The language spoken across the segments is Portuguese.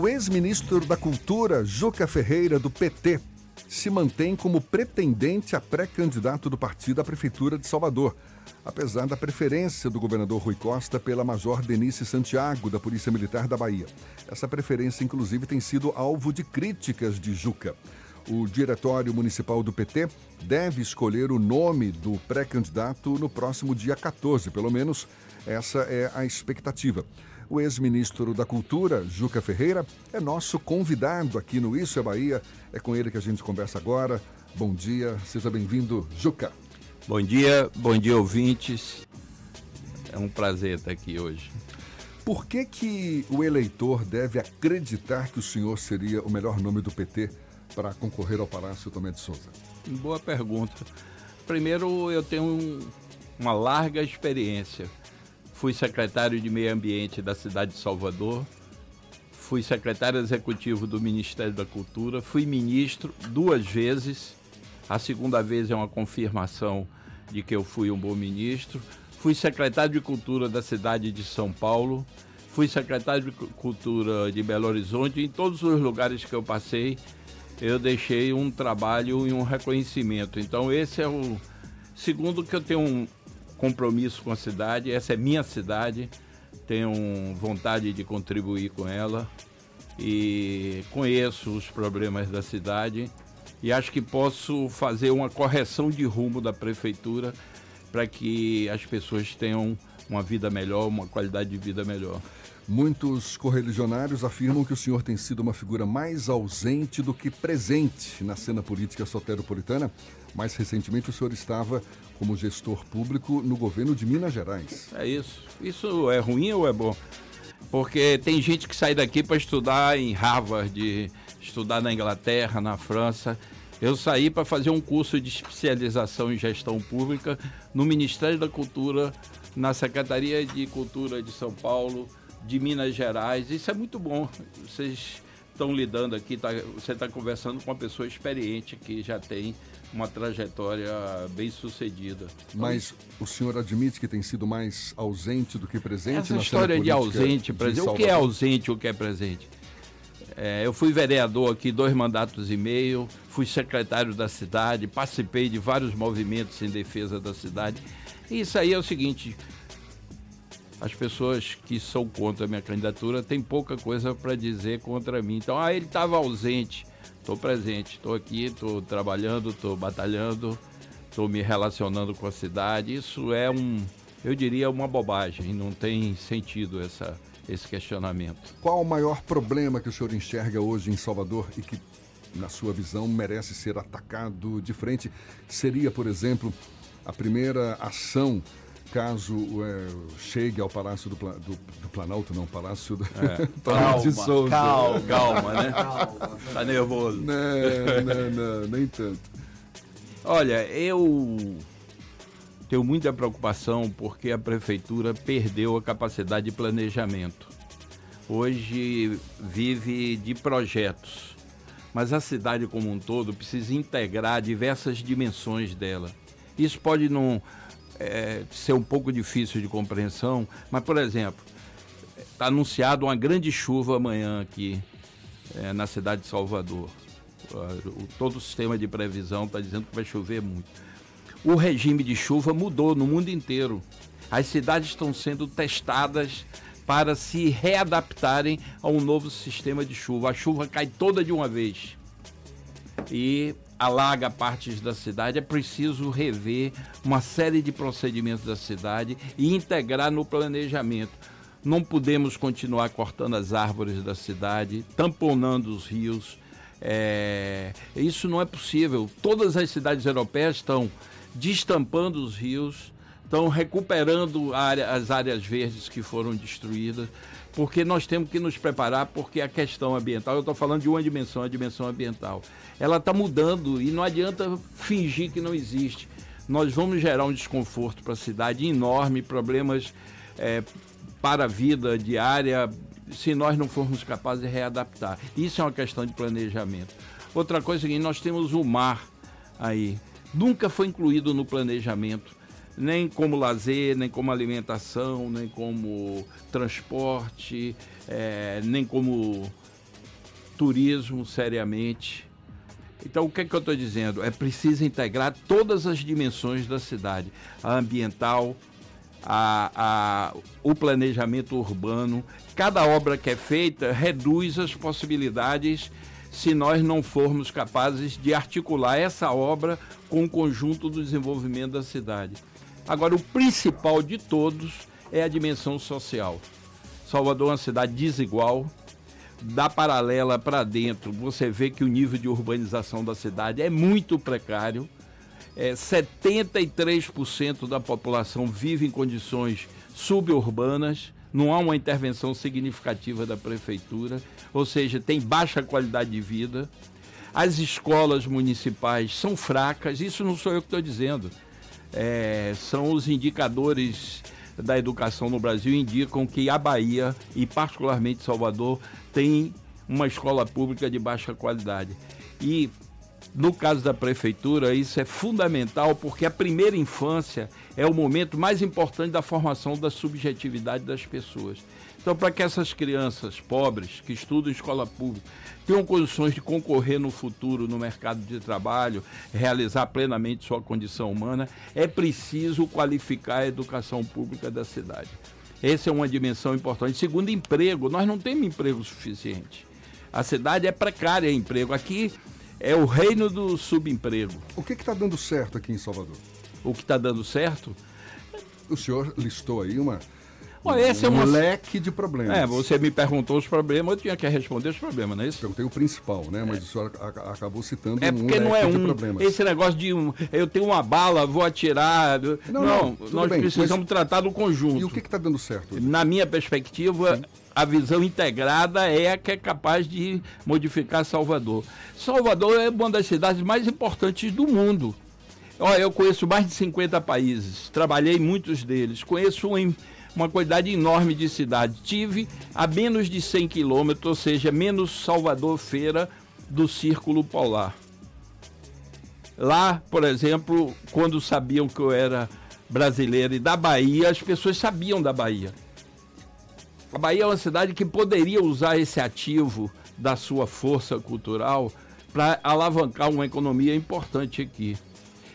O ex-ministro da Cultura, Juca Ferreira, do PT, se mantém como pretendente a pré-candidato do partido à Prefeitura de Salvador, apesar da preferência do governador Rui Costa pela Major Denise Santiago, da Polícia Militar da Bahia. Essa preferência, inclusive, tem sido alvo de críticas de Juca. O Diretório Municipal do PT deve escolher o nome do pré-candidato no próximo dia 14, pelo menos essa é a expectativa. O ex-ministro da Cultura, Juca Ferreira, é nosso convidado aqui no Isso é Bahia. É com ele que a gente conversa agora. Bom dia, seja bem-vindo, Juca. Bom dia, bom dia, ouvintes. É um prazer estar aqui hoje. Por que, que o eleitor deve acreditar que o senhor seria o melhor nome do PT para concorrer ao Palácio Tomé de Souza? Boa pergunta. Primeiro, eu tenho um, uma larga experiência fui secretário de Meio Ambiente da cidade de Salvador, fui secretário executivo do Ministério da Cultura, fui ministro duas vezes. A segunda vez é uma confirmação de que eu fui um bom ministro. Fui secretário de Cultura da cidade de São Paulo, fui secretário de Cultura de Belo Horizonte. Em todos os lugares que eu passei, eu deixei um trabalho e um reconhecimento. Então, esse é o segundo que eu tenho compromisso com a cidade. Essa é minha cidade, tenho vontade de contribuir com ela. E conheço os problemas da cidade. E acho que posso fazer uma correção de rumo da prefeitura para que as pessoas tenham uma vida melhor, uma qualidade de vida melhor. Muitos correligionários afirmam que o senhor tem sido uma figura mais ausente do que presente na cena política soteropolitana. Mais recentemente, o senhor estava como gestor público no governo de Minas Gerais. É isso. Isso é ruim ou é bom? Porque tem gente que sai daqui para estudar em Harvard, estudar na Inglaterra, na França. Eu saí para fazer um curso de especialização em gestão pública no Ministério da Cultura, na Secretaria de Cultura de São Paulo, de Minas Gerais. Isso é muito bom. Vocês estão lidando aqui, tá, você está conversando com uma pessoa experiente que já tem uma trajetória bem sucedida. Mas o senhor admite que tem sido mais ausente do que presente? Essa história de ausente, presente. O que é ausente, o que é presente? É, eu fui vereador aqui dois mandatos e meio, fui secretário da cidade, participei de vários movimentos em defesa da cidade. E isso aí é o seguinte: as pessoas que são contra a minha candidatura têm pouca coisa para dizer contra mim. Então, ah, ele estava ausente. Estou presente, estou aqui, estou trabalhando, estou batalhando, estou me relacionando com a cidade. Isso é um, eu diria, uma bobagem. Não tem sentido essa, esse questionamento. Qual o maior problema que o senhor enxerga hoje em Salvador e que, na sua visão, merece ser atacado de frente? Seria, por exemplo, a primeira ação caso é, chegue ao Palácio do, do, do, Planalto, não, Palácio do é. Palácio de Souza. Calma, calma, né? Calma. Tá nervoso. Não, não, não, nem tanto. Olha, eu tenho muita preocupação porque a prefeitura perdeu a capacidade de planejamento. Hoje vive de projetos, mas a cidade como um todo precisa integrar diversas dimensões dela. Isso pode não é, ser um pouco difícil de compreensão, mas, por exemplo, está anunciado uma grande chuva amanhã aqui é, na cidade de Salvador. O, todo o sistema de previsão está dizendo que vai chover muito. O regime de chuva mudou no mundo inteiro. As cidades estão sendo testadas para se readaptarem a um novo sistema de chuva. A chuva cai toda de uma vez. E alaga partes da cidade, é preciso rever uma série de procedimentos da cidade e integrar no planejamento. Não podemos continuar cortando as árvores da cidade, tamponando os rios. É... Isso não é possível. Todas as cidades europeias estão destampando os rios, estão recuperando área, as áreas verdes que foram destruídas, porque nós temos que nos preparar, porque a questão ambiental, eu estou falando de uma dimensão, a dimensão ambiental, ela está mudando e não adianta fingir que não existe. Nós vamos gerar um desconforto para a cidade enorme, problemas é, para a vida diária, se nós não formos capazes de readaptar. Isso é uma questão de planejamento. Outra coisa é que nós temos o mar aí. Nunca foi incluído no planejamento nem como lazer, nem como alimentação, nem como transporte, é, nem como turismo seriamente. Então, o que, é que eu estou dizendo? É preciso integrar todas as dimensões da cidade: a ambiental, a, a, o planejamento urbano. Cada obra que é feita reduz as possibilidades se nós não formos capazes de articular essa obra com o conjunto do desenvolvimento da cidade. Agora, o principal de todos é a dimensão social. Salvador é uma cidade desigual, da paralela para dentro, você vê que o nível de urbanização da cidade é muito precário. É, 73% da população vive em condições suburbanas, não há uma intervenção significativa da prefeitura, ou seja, tem baixa qualidade de vida. As escolas municipais são fracas, isso não sou eu que estou dizendo. É, são os indicadores da educação no Brasil indicam que a Bahia, e particularmente Salvador, tem uma escola pública de baixa qualidade. E no caso da prefeitura, isso é fundamental porque a primeira infância é o momento mais importante da formação da subjetividade das pessoas. Então, para que essas crianças pobres que estudam em escola pública tenham condições de concorrer no futuro no mercado de trabalho, realizar plenamente sua condição humana, é preciso qualificar a educação pública da cidade. Essa é uma dimensão importante. Segundo, emprego. Nós não temos emprego suficiente. A cidade é precária em emprego. Aqui é o reino do subemprego. O que está dando certo aqui em Salvador? O que está dando certo? O senhor listou aí uma, Olha, esse um é uma... leque de problemas. É, você me perguntou os problemas, eu tinha que responder os problemas, não é isso? Perguntei o principal, né? Mas é. o senhor acabou citando é porque um não é um, problemas. Esse negócio de um, eu tenho uma bala, vou atirar. Não, não, não nós bem, precisamos mas... tratar do conjunto. E o que está dando certo? Na minha perspectiva, Sim. a visão integrada é a que é capaz de modificar Salvador. Salvador é uma das cidades mais importantes do mundo. Olha, eu conheço mais de 50 países, trabalhei em muitos deles, conheço em uma quantidade enorme de cidades. Tive a menos de 100 quilômetros, ou seja, menos Salvador Feira do Círculo Polar. Lá, por exemplo, quando sabiam que eu era brasileiro e da Bahia, as pessoas sabiam da Bahia. A Bahia é uma cidade que poderia usar esse ativo da sua força cultural para alavancar uma economia importante aqui.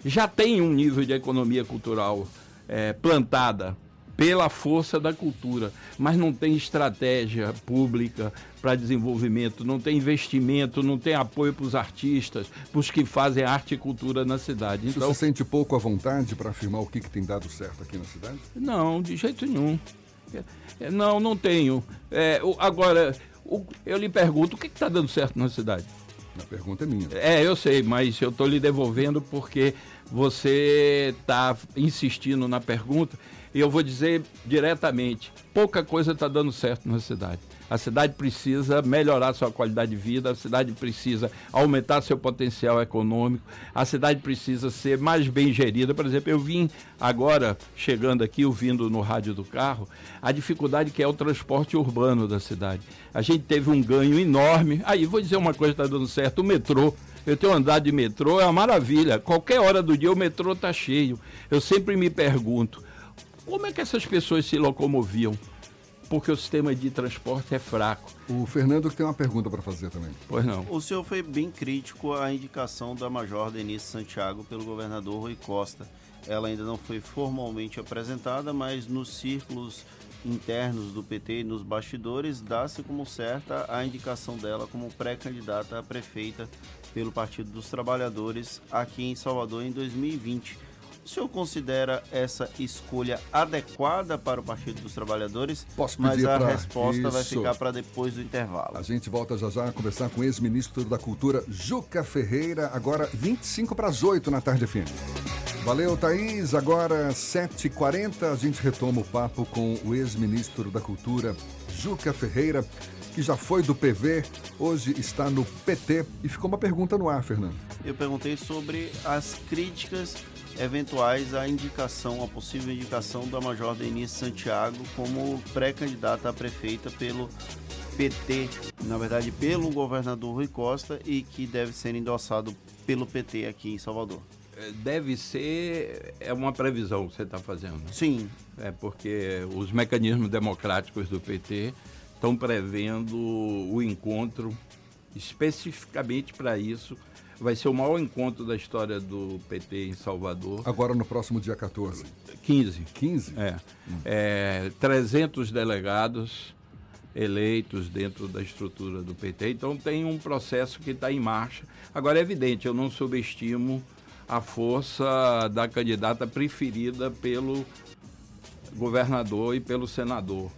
Já tem um nível de economia cultural é, plantada pela força da cultura, mas não tem estratégia pública para desenvolvimento, não tem investimento, não tem apoio para os artistas, para os que fazem arte e cultura na cidade. Então, Você sente pouco à vontade para afirmar o que, que, tem dado certo aqui na cidade? Não, de jeito nenhum. É, não, não tenho. É, agora, eu lhe pergunto, o que está dando certo na cidade? A pergunta é minha. É, eu sei, mas eu estou lhe devolvendo porque você está insistindo na pergunta e eu vou dizer diretamente: pouca coisa está dando certo na cidade. A cidade precisa melhorar sua qualidade de vida, a cidade precisa aumentar seu potencial econômico, a cidade precisa ser mais bem gerida. Por exemplo, eu vim agora, chegando aqui, ouvindo no rádio do carro, a dificuldade que é o transporte urbano da cidade. A gente teve um ganho enorme. Aí, vou dizer uma coisa que está dando certo: o metrô. Eu tenho andado de metrô, é uma maravilha. Qualquer hora do dia o metrô está cheio. Eu sempre me pergunto, como é que essas pessoas se locomoviam? Porque o sistema de transporte é fraco. O Fernando tem uma pergunta para fazer também. Pois não. O senhor foi bem crítico à indicação da Major Denise Santiago pelo governador Rui Costa. Ela ainda não foi formalmente apresentada, mas nos círculos internos do PT e nos bastidores, dá-se como certa a indicação dela como pré-candidata a prefeita pelo Partido dos Trabalhadores aqui em Salvador em 2020. O senhor considera essa escolha adequada para o Partido dos Trabalhadores? Posso pedir Mas a pra... resposta Isso. vai ficar para depois do intervalo. A gente volta já já a conversar com o ex-ministro da Cultura, Juca Ferreira, agora 25 para as 8 na tarde FM. Valeu, Thaís. Agora 7h40, a gente retoma o papo com o ex-ministro da Cultura, Juca Ferreira, que já foi do PV, hoje está no PT. E ficou uma pergunta no ar, Fernando. Eu perguntei sobre as críticas eventuais à indicação, a possível indicação da Major Denise Santiago como pré-candidata a prefeita pelo PT, na verdade pelo governador Rui Costa e que deve ser endossado pelo PT aqui em Salvador. É, deve ser, é uma previsão que você está fazendo. Sim. É porque os mecanismos democráticos do PT estão prevendo o encontro especificamente para isso. Vai ser o maior encontro da história do PT em Salvador. Agora no próximo dia 14. 15. 15? É. Hum. é 300 delegados eleitos dentro da estrutura do PT. Então tem um processo que está em marcha. Agora é evidente, eu não subestimo a força da candidata preferida pelo governador e pelo senador.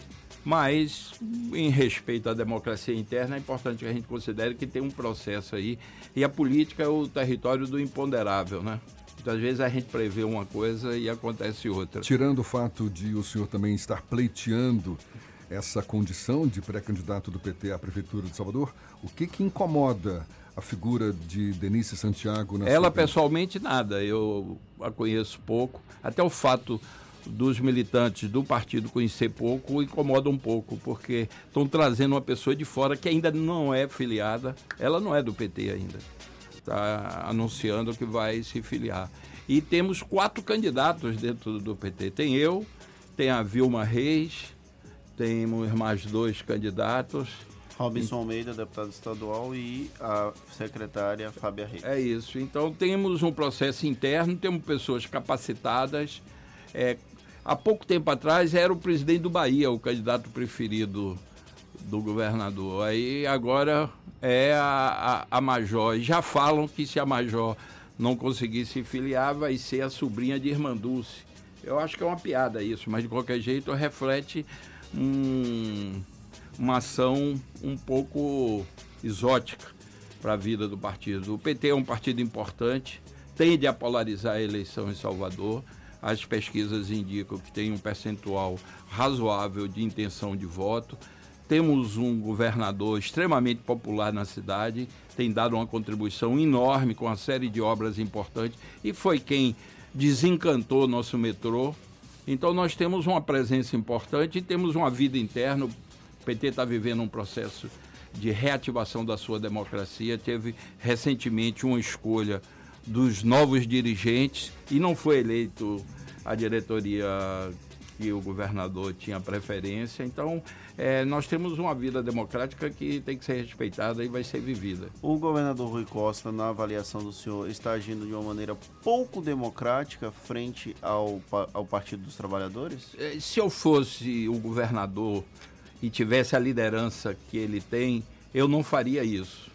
Mas, em respeito à democracia interna, é importante que a gente considere que tem um processo aí. E a política é o território do imponderável, né? Então, às vezes a gente prevê uma coisa e acontece outra. Tirando o fato de o senhor também estar pleiteando essa condição de pré-candidato do PT à Prefeitura de Salvador, o que, que incomoda a figura de Denise Santiago? Na Ela pessoalmente nada, eu a conheço pouco. Até o fato dos militantes do partido conhecer pouco incomoda um pouco, porque estão trazendo uma pessoa de fora que ainda não é filiada, ela não é do PT ainda. Está anunciando que vai se filiar. E temos quatro candidatos dentro do PT. Tem eu, tem a Vilma Reis, temos mais dois candidatos. Robinson Almeida, deputado estadual, e a secretária Fábia Reis. É isso. Então temos um processo interno, temos pessoas capacitadas. É, há pouco tempo atrás era o presidente do Bahia, o candidato preferido do governador. Aí agora é a, a, a Major. Já falam que se a Major não conseguir se filiar, vai ser a sobrinha de Irmã Dulce. Eu acho que é uma piada isso, mas de qualquer jeito reflete um, uma ação um pouco exótica para a vida do partido. O PT é um partido importante, tende a polarizar a eleição em Salvador. As pesquisas indicam que tem um percentual razoável de intenção de voto. Temos um governador extremamente popular na cidade, tem dado uma contribuição enorme com uma série de obras importantes e foi quem desencantou nosso metrô então nós temos uma presença importante e temos uma vida interna. O PT está vivendo um processo de reativação da sua democracia. Teve recentemente uma escolha dos novos dirigentes e não foi eleito a diretoria que o governador tinha preferência. Então, é, nós temos uma vida democrática que tem que ser respeitada e vai ser vivida. O governador Rui Costa, na avaliação do senhor, está agindo de uma maneira pouco democrática frente ao, ao Partido dos Trabalhadores? É, se eu fosse o governador e tivesse a liderança que ele tem, eu não faria isso.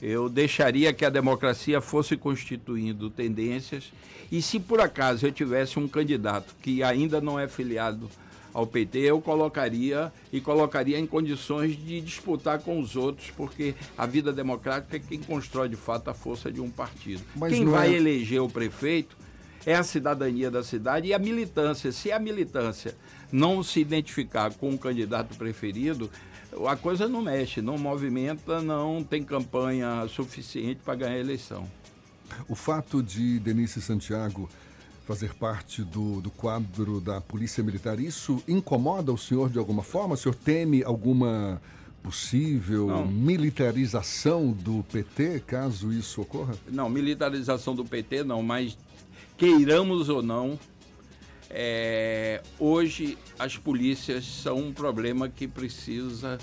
Eu deixaria que a democracia fosse constituindo tendências e se por acaso eu tivesse um candidato que ainda não é filiado ao PT, eu colocaria e colocaria em condições de disputar com os outros, porque a vida democrática é quem constrói de fato a força de um partido. Mas quem vai é... eleger o prefeito é a cidadania da cidade e a militância. Se a militância não se identificar com o candidato preferido, a coisa não mexe, não movimenta, não tem campanha suficiente para ganhar a eleição. O fato de Denise Santiago fazer parte do, do quadro da Polícia Militar, isso incomoda o senhor de alguma forma? O senhor teme alguma possível não. militarização do PT, caso isso ocorra? Não, militarização do PT não, mas queiramos ou não, é, hoje as polícias são um problema que precisa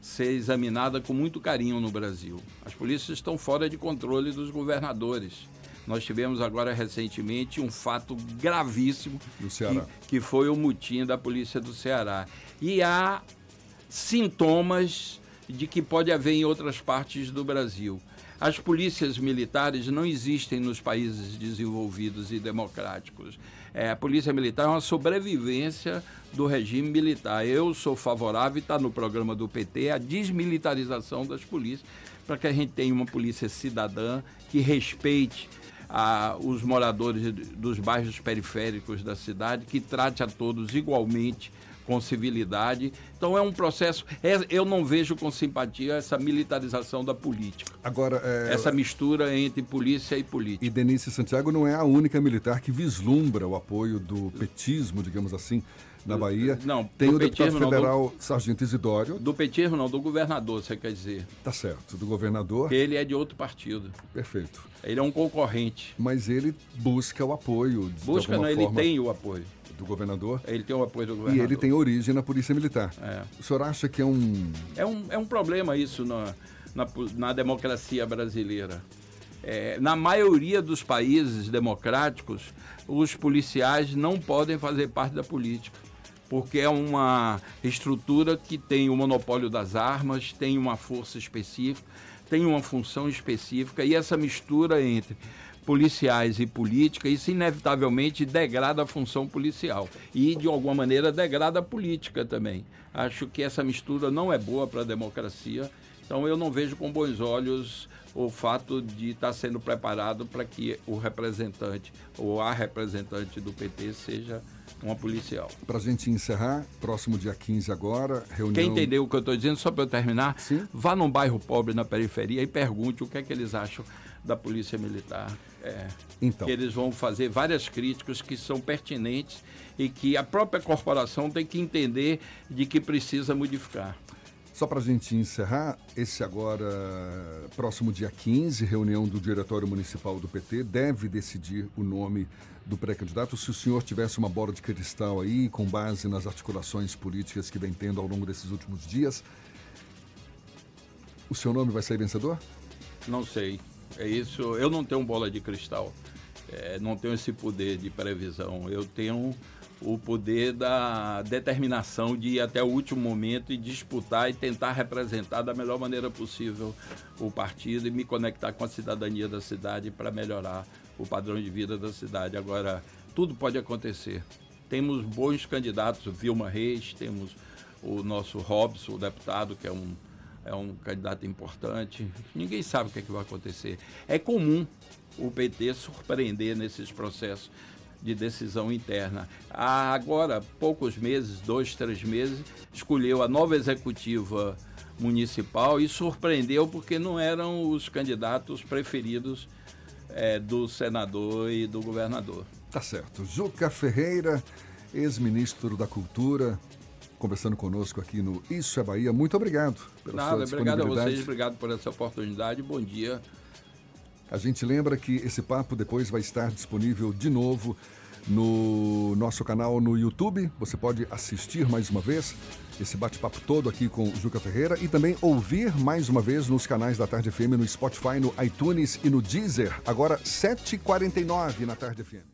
ser examinada com muito carinho no Brasil. As polícias estão fora de controle dos governadores. Nós tivemos agora recentemente um fato gravíssimo que, que foi o mutim da polícia do Ceará. E há sintomas de que pode haver em outras partes do Brasil. As polícias militares não existem nos países desenvolvidos e democráticos. É, a polícia militar é uma sobrevivência do regime militar. Eu sou favorável, está no programa do PT, a desmilitarização das polícias, para que a gente tenha uma polícia cidadã que respeite a, os moradores dos bairros periféricos da cidade, que trate a todos igualmente com civilidade. Então é um processo. É, eu não vejo com simpatia essa militarização da política. Agora, é, essa mistura entre polícia e política. E Denise Santiago não é a única militar que vislumbra o apoio do petismo, digamos assim, na Bahia. Não, tem o deputado federal não, do, Sargento Isidório. Do petismo não, do governador, você quer dizer. Tá certo, do governador. Ele é de outro partido. Perfeito. Ele é um concorrente. Mas ele busca o apoio. Busca, não, ele tem o apoio do governador. Ele tem o apoio do governador. E ele tem origem na Polícia Militar. É. O senhor acha que é um. É um, é um problema isso na, na, na democracia brasileira. É, na maioria dos países democráticos, os policiais não podem fazer parte da política, porque é uma estrutura que tem o monopólio das armas, tem uma força específica, tem uma função específica, e essa mistura entre policiais e política, isso inevitavelmente degrada a função policial e, de alguma maneira, degrada a política também. Acho que essa mistura não é boa para a democracia, então eu não vejo com bons olhos o fato de estar sendo preparado para que o representante ou a representante do PT seja uma policial. Para a gente encerrar, próximo dia 15 agora, reunião... Quem entendeu o que eu estou dizendo, só para eu terminar, Sim? vá num bairro pobre na periferia e pergunte o que é que eles acham da Polícia Militar. É, então. Que eles vão fazer várias críticas que são pertinentes e que a própria corporação tem que entender de que precisa modificar. Só para a gente encerrar, esse agora, próximo dia 15, reunião do Diretório Municipal do PT, deve decidir o nome do pré-candidato. Se o senhor tivesse uma bola de cristal aí, com base nas articulações políticas que vem tendo ao longo desses últimos dias, o seu nome vai sair vencedor? Não sei. É isso. Eu não tenho bola de cristal. É, não tenho esse poder de previsão. Eu tenho o poder da determinação de ir até o último momento e disputar e tentar representar da melhor maneira possível o partido e me conectar com a cidadania da cidade para melhorar o padrão de vida da cidade. Agora, tudo pode acontecer. Temos bons candidatos, Vilma Reis, temos o nosso Robson, o deputado, que é um, é um candidato importante. Ninguém sabe o que, é que vai acontecer. É comum o PT surpreender nesses processos de decisão interna. Há agora, poucos meses, dois, três meses, escolheu a nova executiva municipal e surpreendeu porque não eram os candidatos preferidos é, do senador e do governador. Tá certo. Juca Ferreira, ex-ministro da Cultura, conversando conosco aqui no Isso é Bahia. Muito obrigado pela Nada, sua obrigado a vocês, obrigado por essa oportunidade. Bom dia. A gente lembra que esse papo depois vai estar disponível de novo no nosso canal no YouTube. Você pode assistir mais uma vez esse bate-papo todo aqui com o Juca Ferreira e também ouvir mais uma vez nos canais da Tarde FM, no Spotify, no iTunes e no Deezer. Agora, 7h49 na Tarde FM.